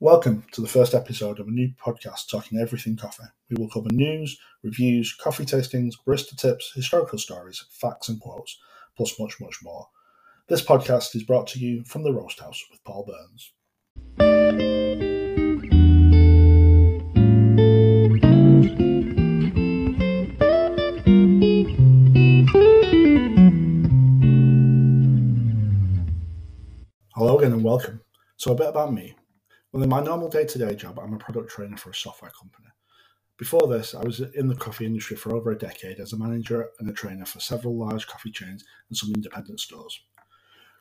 Welcome to the first episode of a new podcast talking everything coffee. We will cover news, reviews, coffee tastings, barista tips, historical stories, facts and quotes, plus much, much more. This podcast is brought to you from the Roast House with Paul Burns. Hello again and welcome. So, a bit about me. Well, in my normal day to day job, I'm a product trainer for a software company. Before this, I was in the coffee industry for over a decade as a manager and a trainer for several large coffee chains and some independent stores.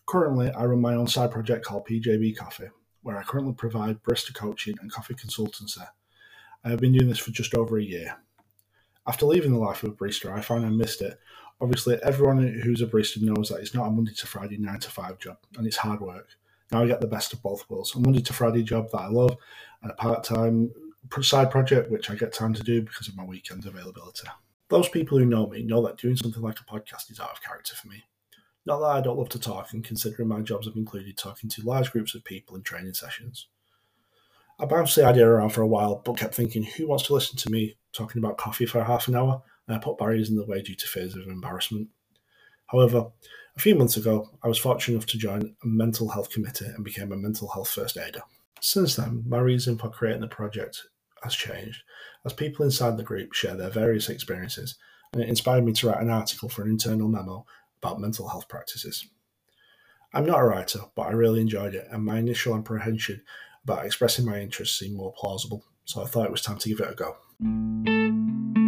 Currently, I run my own side project called PJB Coffee, where I currently provide barista coaching and coffee consultancy. I have been doing this for just over a year. After leaving the life of a barista, I found I missed it. Obviously, everyone who's a barista knows that it's not a Monday to Friday 9 to 5 job, and it's hard work. Now I get the best of both worlds a Monday to Friday job that I love, and a part time side project which I get time to do because of my weekend availability. Those people who know me know that doing something like a podcast is out of character for me. Not that I don't love to talk, and considering my jobs have included talking to large groups of people in training sessions. I bounced the idea around for a while, but kept thinking, who wants to listen to me talking about coffee for half an hour? And I put barriers in the way due to fears of embarrassment. However, a few months ago, I was fortunate enough to join a mental health committee and became a mental health first aider. Since then, my reason for creating the project has changed as people inside the group share their various experiences, and it inspired me to write an article for an internal memo about mental health practices. I'm not a writer, but I really enjoyed it, and my initial apprehension about expressing my interest seemed more plausible, so I thought it was time to give it a go.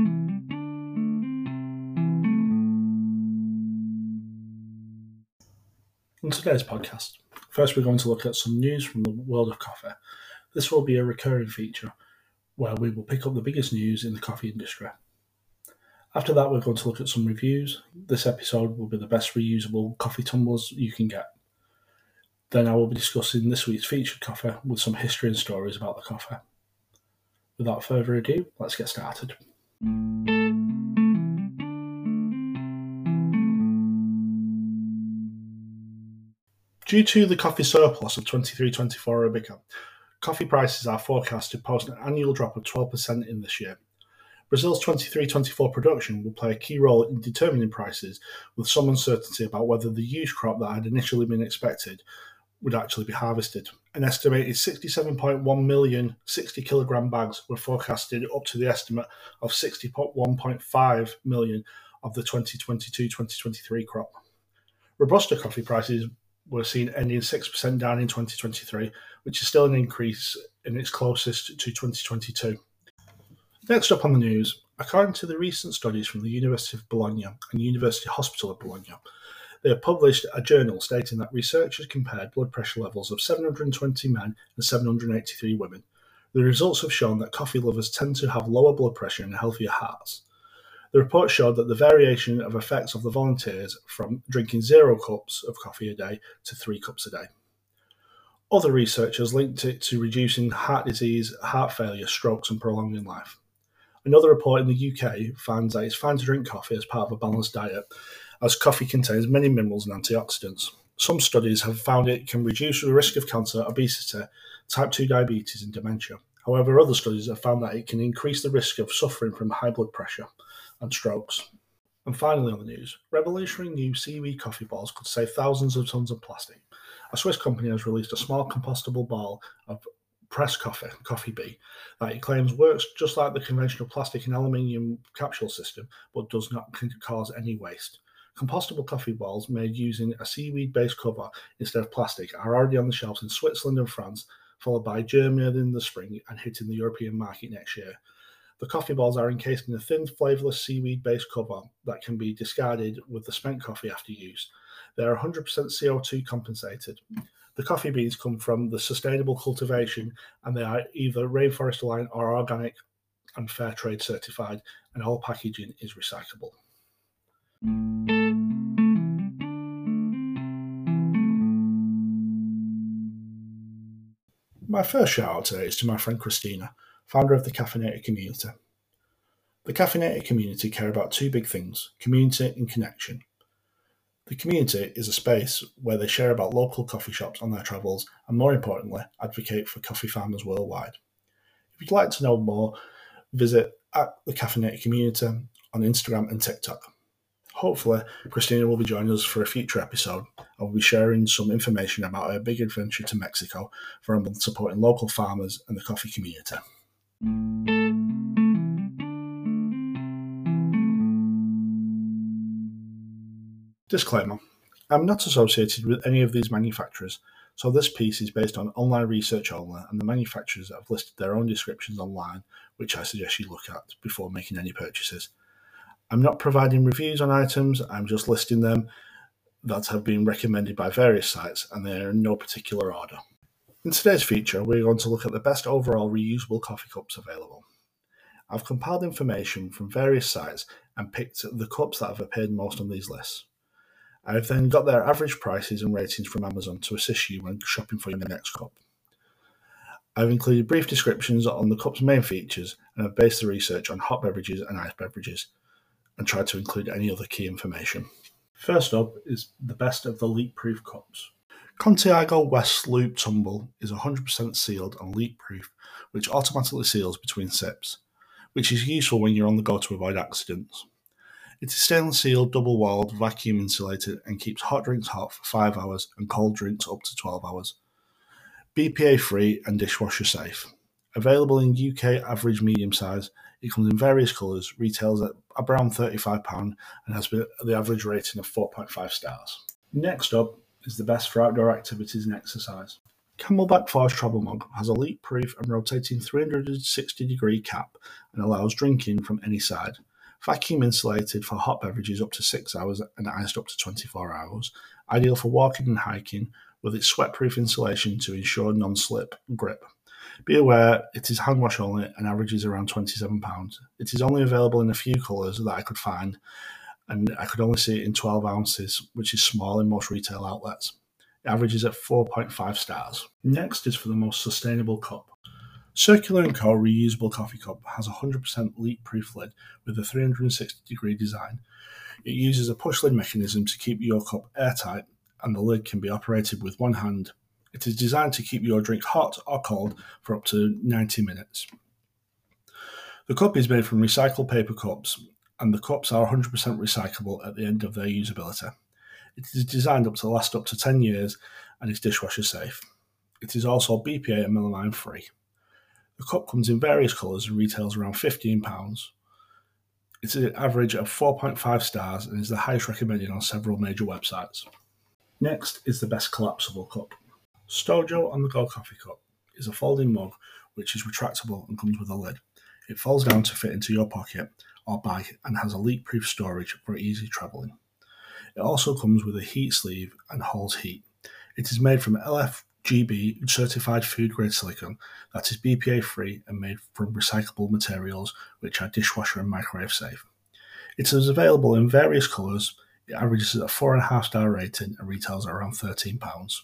On today's podcast, first we're going to look at some news from the world of coffee. This will be a recurring feature where we will pick up the biggest news in the coffee industry. After that, we're going to look at some reviews. This episode will be the best reusable coffee tumblers you can get. Then I will be discussing this week's featured coffee with some history and stories about the coffee. Without further ado, let's get started. Due to the coffee surplus of 23-24 Arabica, coffee prices are forecast to post an annual drop of 12% in this year. Brazil's 23-24 production will play a key role in determining prices, with some uncertainty about whether the huge crop that had initially been expected would actually be harvested. An estimated 67.1 million 60 kilogram bags were forecasted up to the estimate of 61.5 million of the 2022-2023 crop. Robusta coffee prices were seen ending 6% down in 2023, which is still an increase in its closest to 2022. Next up on the news, according to the recent studies from the University of Bologna and University Hospital of Bologna, they have published a journal stating that researchers compared blood pressure levels of 720 men and 783 women. The results have shown that coffee lovers tend to have lower blood pressure and healthier hearts. The report showed that the variation of effects of the volunteers from drinking zero cups of coffee a day to three cups a day. Other researchers linked it to reducing heart disease, heart failure, strokes, and prolonging life. Another report in the UK finds that it's fine to drink coffee as part of a balanced diet, as coffee contains many minerals and antioxidants. Some studies have found it can reduce the risk of cancer, obesity, type 2 diabetes, and dementia. However, other studies have found that it can increase the risk of suffering from high blood pressure and strokes. And finally, on the news, revolutionary new seaweed coffee balls could save thousands of tons of plastic. A Swiss company has released a small compostable ball of pressed coffee, CoffeeB, that it claims works just like the conventional plastic and aluminium capsule system, but does not cause any waste. Compostable coffee balls made using a seaweed based cover instead of plastic are already on the shelves in Switzerland and France, followed by Germany in the spring and hitting the European market next year. The coffee balls are encased in a thin, flavourless seaweed based cover that can be discarded with the spent coffee after use. They are 100% CO2 compensated. The coffee beans come from the sustainable cultivation and they are either rainforest aligned or organic and fair trade certified, and all packaging is recyclable. My first shout out today is to my friend Christina, founder of the Caffeinated community. The Caffeinated community care about two big things community and connection. The community is a space where they share about local coffee shops on their travels and, more importantly, advocate for coffee farmers worldwide. If you'd like to know more, visit at the Caffeinated Community on Instagram and TikTok. Hopefully, Christina will be joining us for a future episode. I will be sharing some information about her big adventure to Mexico for a month supporting local farmers and the coffee community. Disclaimer I'm not associated with any of these manufacturers, so this piece is based on online research only, and the manufacturers have listed their own descriptions online, which I suggest you look at before making any purchases. I'm not providing reviews on items, I'm just listing them that have been recommended by various sites, and they are in no particular order. In today's feature, we're going to look at the best overall reusable coffee cups available. I've compiled information from various sites and picked the cups that have appeared most on these lists. I've then got their average prices and ratings from Amazon to assist you when shopping for your next cup. I've included brief descriptions on the cup's main features and have based the research on hot beverages and ice beverages and tried to include any other key information. First up is the best of the leak proof cups. Contigo West Loop Tumble is 100% sealed and leak proof, which automatically seals between sips, which is useful when you're on the go to avoid accidents. It is stainless steel, double walled, vacuum insulated, and keeps hot drinks hot for 5 hours and cold drinks up to 12 hours. BPA free and dishwasher safe. Available in UK average medium size, it comes in various colours, retails at around £35, and has the average rating of 4.5 stars. Next up is the best for outdoor activities and exercise. CamelBak Forge Travel Mug has a leak proof and rotating 360 degree cap and allows drinking from any side. Vacuum insulated for hot beverages up to 6 hours and iced up to 24 hours. Ideal for walking and hiking with its sweat-proof insulation to ensure non-slip grip. Be aware it is hand wash only and averages around £27. It is only available in a few colours that I could find and I could only see it in 12 ounces, which is small in most retail outlets. It averages at 4.5 stars. Next is for the most sustainable cup. Circular & Co. reusable coffee cup has a 100% leak-proof lid with a 360 degree design. It uses a push lid mechanism to keep your cup airtight and the lid can be operated with one hand. It is designed to keep your drink hot or cold for up to 90 minutes. The cup is made from recycled paper cups and the cups are 100% recyclable at the end of their usability. It is designed up to last up to 10 years and is dishwasher safe. It is also BPA and melamine free. The cup comes in various colours and retails around £15. It's an average of 4.5 stars and is the highest recommended on several major websites. Next is the best collapsible cup. Stojo on the go coffee cup is a folding mug which is retractable and comes with a lid. It folds down to fit into your pocket or bag and has a leak proof storage for easy travelling. It also comes with a heat sleeve and holds heat. It is made from LF GB certified food grade silicone that is BPA free and made from recyclable materials which are dishwasher and microwave safe. It is available in various colours. It averages at a 4.5 star rating and retails at around £13.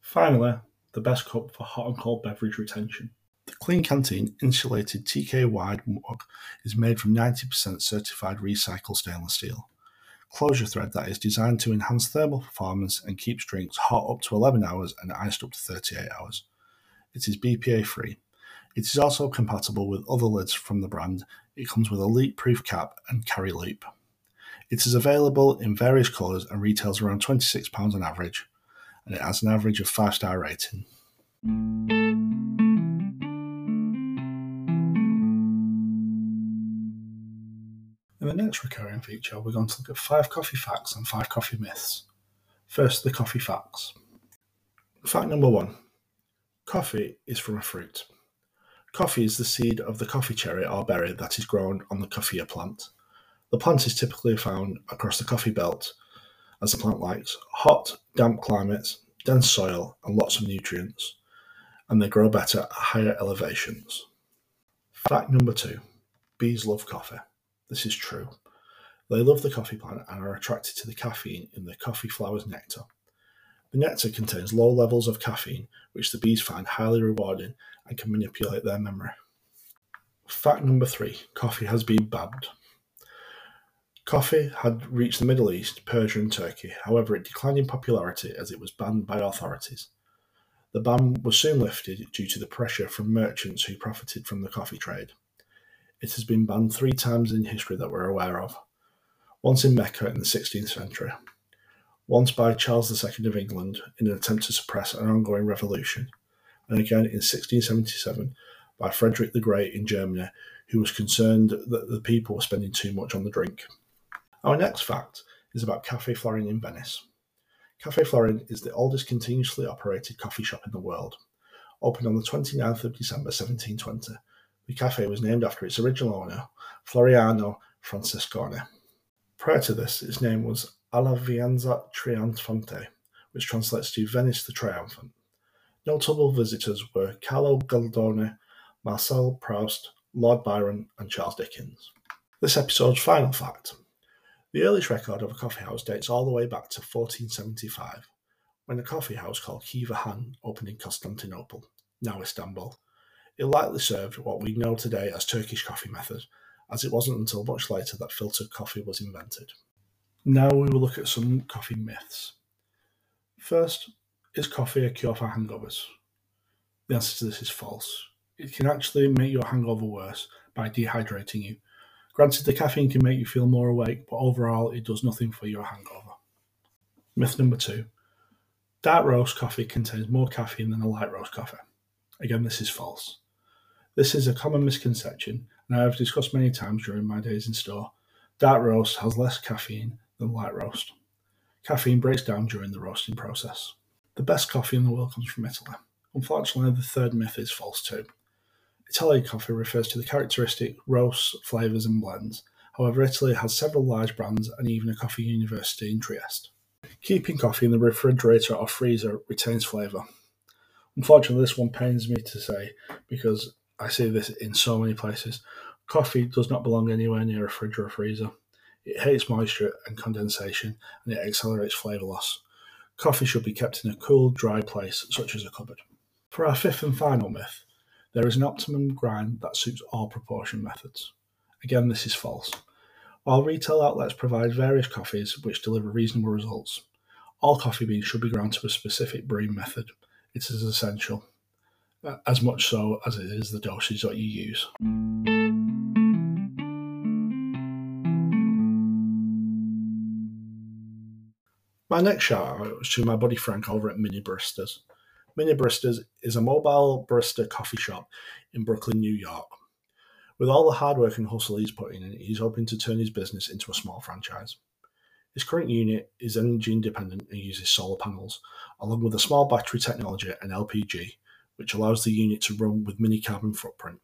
Finally, the best cup for hot and cold beverage retention. The Klean Kanteen insulated TK wide mug is made from 90% certified recycled stainless steel closure thread that is designed to enhance thermal performance and keeps drinks hot up to 11 hours and iced up to 38 hours. It is BPA free. It is also compatible with other lids from the brand. It comes with a leak proof cap and carry loop. It is available in various colours and retails around £26 on average, and it has an average of 5 star rating. In the next recurring feature, we're going to look at five coffee facts and five coffee myths. First, the coffee facts. Fact number one Coffee is from a fruit. Coffee is the seed of the coffee cherry or berry that is grown on the coffea plant. The plant is typically found across the coffee belt, as the plant likes hot, damp climates, dense soil, and lots of nutrients, and they grow better at higher elevations. Fact number two bees love coffee. This is true. They love the coffee plant and are attracted to the caffeine in the coffee flower's nectar. The nectar contains low levels of caffeine, which the bees find highly rewarding and can manipulate their memory. Fact number three coffee has been banned. Coffee had reached the Middle East, Persia, and Turkey, however, it declined in popularity as it was banned by authorities. The ban was soon lifted due to the pressure from merchants who profited from the coffee trade. It has been banned three times in history that we're aware of once in Mecca in the 16th century, once by Charles II of England in an attempt to suppress an ongoing revolution, and again in 1677 by Frederick the Great in Germany, who was concerned that the people were spending too much on the drink. Our next fact is about Cafe Florian in Venice. Cafe Florian is the oldest continuously operated coffee shop in the world. Opened on the 29th of December 1720, the cafe was named after its original owner, Floriano Francesconi. Prior to this, its name was Alla Venezia Trionfante, which translates to Venice the Triumphant. Notable visitors were Carlo Goldoni, Marcel Proust, Lord Byron, and Charles Dickens. This episode's final fact the earliest record of a coffee house dates all the way back to 1475, when a coffee house called Kiva Han opened in Constantinople, now Istanbul. It likely served what we know today as Turkish coffee method, as it wasn't until much later that filtered coffee was invented. Now we will look at some coffee myths. First, is coffee a cure for hangovers? The answer to this is false. It can actually make your hangover worse by dehydrating you, Granted, the caffeine can make you feel more awake, but overall, it does nothing for your hangover. Myth number two dark roast coffee contains more caffeine than a light roast coffee. Again, this is false. This is a common misconception, and I have discussed many times during my days in store. Dark roast has less caffeine than light roast. Caffeine breaks down during the roasting process. The best coffee in the world comes from Italy. Unfortunately, the third myth is false too. Italian coffee refers to the characteristic roasts, flavours, and blends. However, Italy has several large brands and even a coffee university in Trieste. Keeping coffee in the refrigerator or freezer retains flavour. Unfortunately, this one pains me to say because I see this in so many places. Coffee does not belong anywhere near a fridge or a freezer. It hates moisture and condensation and it accelerates flavour loss. Coffee should be kept in a cool, dry place, such as a cupboard. For our fifth and final myth, there is an optimum grind that suits all proportion methods. Again, this is false. While retail outlets provide various coffees which deliver reasonable results, all coffee beans should be ground to a specific brewing method. It is essential, as much so as it is the dosage that you use. My next shout out was to my buddy Frank over at Mini Baristas. Mini Baristas is a mobile barista coffee shop in Brooklyn, New York. With all the hard work and hustle he's putting in, he's hoping to turn his business into a small franchise. His current unit is energy independent and uses solar panels, along with a small battery technology and LPG, which allows the unit to run with mini carbon footprint.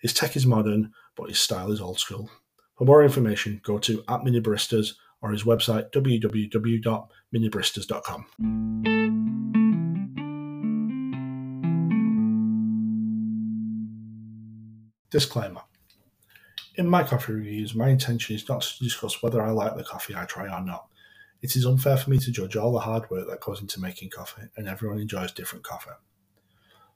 His tech is modern, but his style is old school. For more information, go to at Mini Baristas or his website www.minibaristas.com. Disclaimer In my coffee reviews, my intention is not to discuss whether I like the coffee I try or not. It is unfair for me to judge all the hard work that goes into making coffee, and everyone enjoys different coffee.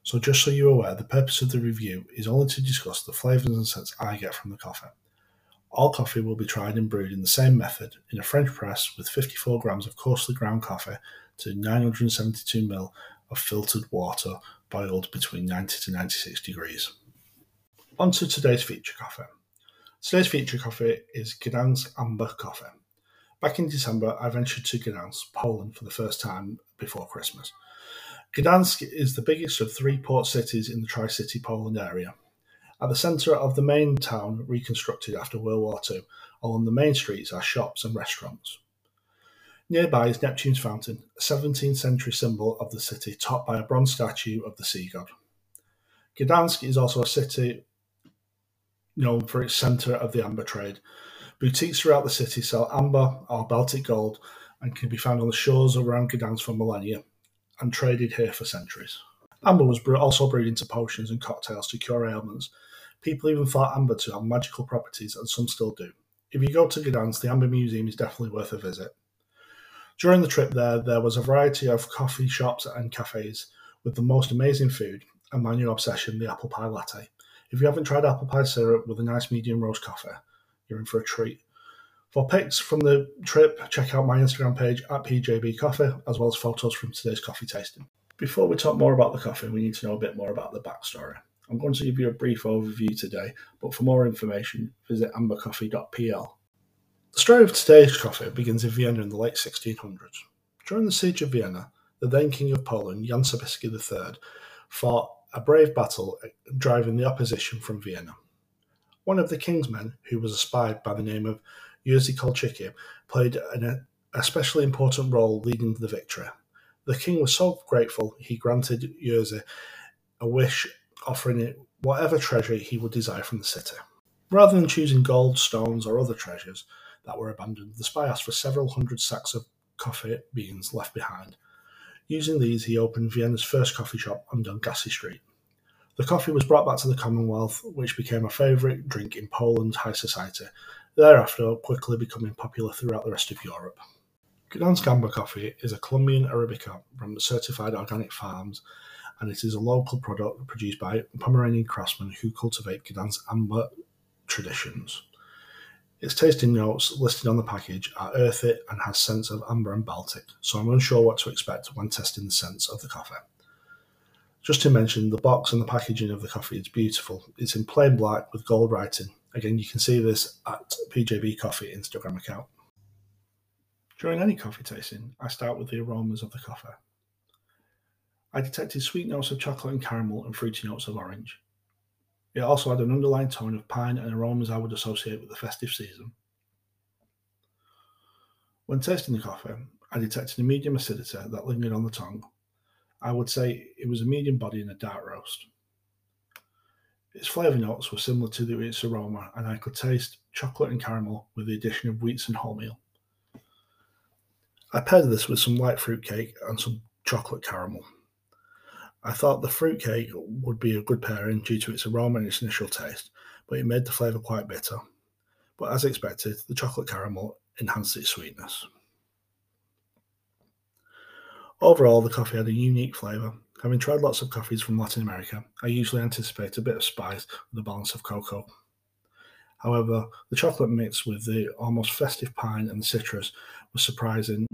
So, just so you're aware, the purpose of the review is only to discuss the flavours and scents I get from the coffee. All coffee will be tried and brewed in the same method in a French press with 54 grams of coarsely ground coffee to 972 ml of filtered water boiled between 90 to 96 degrees. On to today's feature coffee. Today's feature coffee is Gdansk Amber Coffee. Back in December, I ventured to Gdansk, Poland, for the first time before Christmas. Gdansk is the biggest of three port cities in the Tri City Poland area. At the centre of the main town, reconstructed after World War II, along the main streets are shops and restaurants. Nearby is Neptune's Fountain, a 17th century symbol of the city, topped by a bronze statue of the sea god. Gdansk is also a city known for its centre of the amber trade. Boutiques throughout the city sell amber or Baltic gold and can be found on the shores around Gdansk for millennia and traded here for centuries. Amber was also brewed into potions and cocktails to cure ailments. People even thought amber to have magical properties, and some still do. If you go to Gdansk, the Amber Museum is definitely worth a visit. During the trip there, there was a variety of coffee shops and cafes with the most amazing food and my new obsession, the apple pie latte. If you haven't tried apple pie syrup with a nice medium roast coffee, you're in for a treat. For pics from the trip, check out my Instagram page at PJB Coffee, as well as photos from today's coffee tasting. Before we talk more about the coffee, we need to know a bit more about the backstory. I'm going to give you a brief overview today, but for more information, visit ambercoffee.pl. The story of today's coffee begins in Vienna in the late 1600s. During the Siege of Vienna, the then King of Poland, Jan Sobieski III, fought a brave battle driving the opposition from Vienna. One of the king's men, who was a spy by the name of Jerzy Kulczycki, played an uh, especially important role leading to the victory. The king was so grateful he granted Jerzy a wish offering it whatever treasure he would desire from the city. Rather than choosing gold, stones, or other treasures that were abandoned, the spy asked for several hundred sacks of coffee beans left behind. Using these, he opened Vienna's first coffee shop on Dongassy Street. The coffee was brought back to the Commonwealth, which became a favourite drink in Poland's high society, thereafter quickly becoming popular throughout the rest of Europe. Gdansk Amber coffee is a Colombian Arabica from certified organic farms, and it is a local product produced by Pomeranian craftsmen who cultivate Gdansk Amber traditions. Its tasting notes listed on the package are earthy and has scents of amber and Baltic, so I'm unsure what to expect when testing the scents of the coffee. Just to mention, the box and the packaging of the coffee is beautiful. It's in plain black with gold writing. Again, you can see this at PJB Coffee Instagram account. During any coffee tasting, I start with the aromas of the coffee. I detected sweet notes of chocolate and caramel and fruity notes of orange. It also had an underlying tone of pine and aromas I would associate with the festive season. When tasting the coffee, I detected a medium acidity that lingered on the tongue. I would say it was a medium body in a dark roast. Its flavour notes were similar to the, its aroma, and I could taste chocolate and caramel with the addition of wheats and wholemeal. I paired this with some white fruit cake and some chocolate caramel. I thought the fruit cake would be a good pairing due to its aroma and its initial taste, but it made the flavour quite bitter. But as expected, the chocolate caramel enhanced its sweetness. Overall, the coffee had a unique flavour. Having tried lots of coffees from Latin America, I usually anticipate a bit of spice with a balance of cocoa. However, the chocolate mixed with the almost festive pine and citrus was surprising.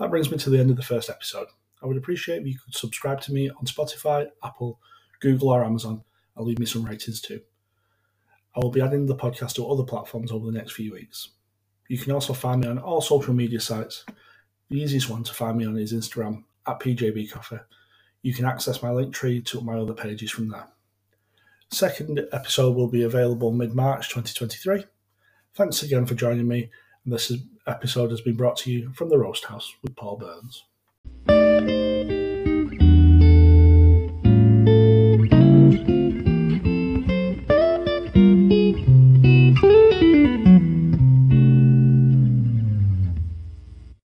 That brings me to the end of the first episode. I would appreciate if you could subscribe to me on Spotify, Apple, Google, or Amazon and leave me some ratings too. I will be adding the podcast to other platforms over the next few weeks. You can also find me on all social media sites. The easiest one to find me on is Instagram at PJB Coffee you can access my link tree to my other pages from there. Second episode will be available mid March 2023. Thanks again for joining me. And this episode has been brought to you from the Roast House with Paul Burns.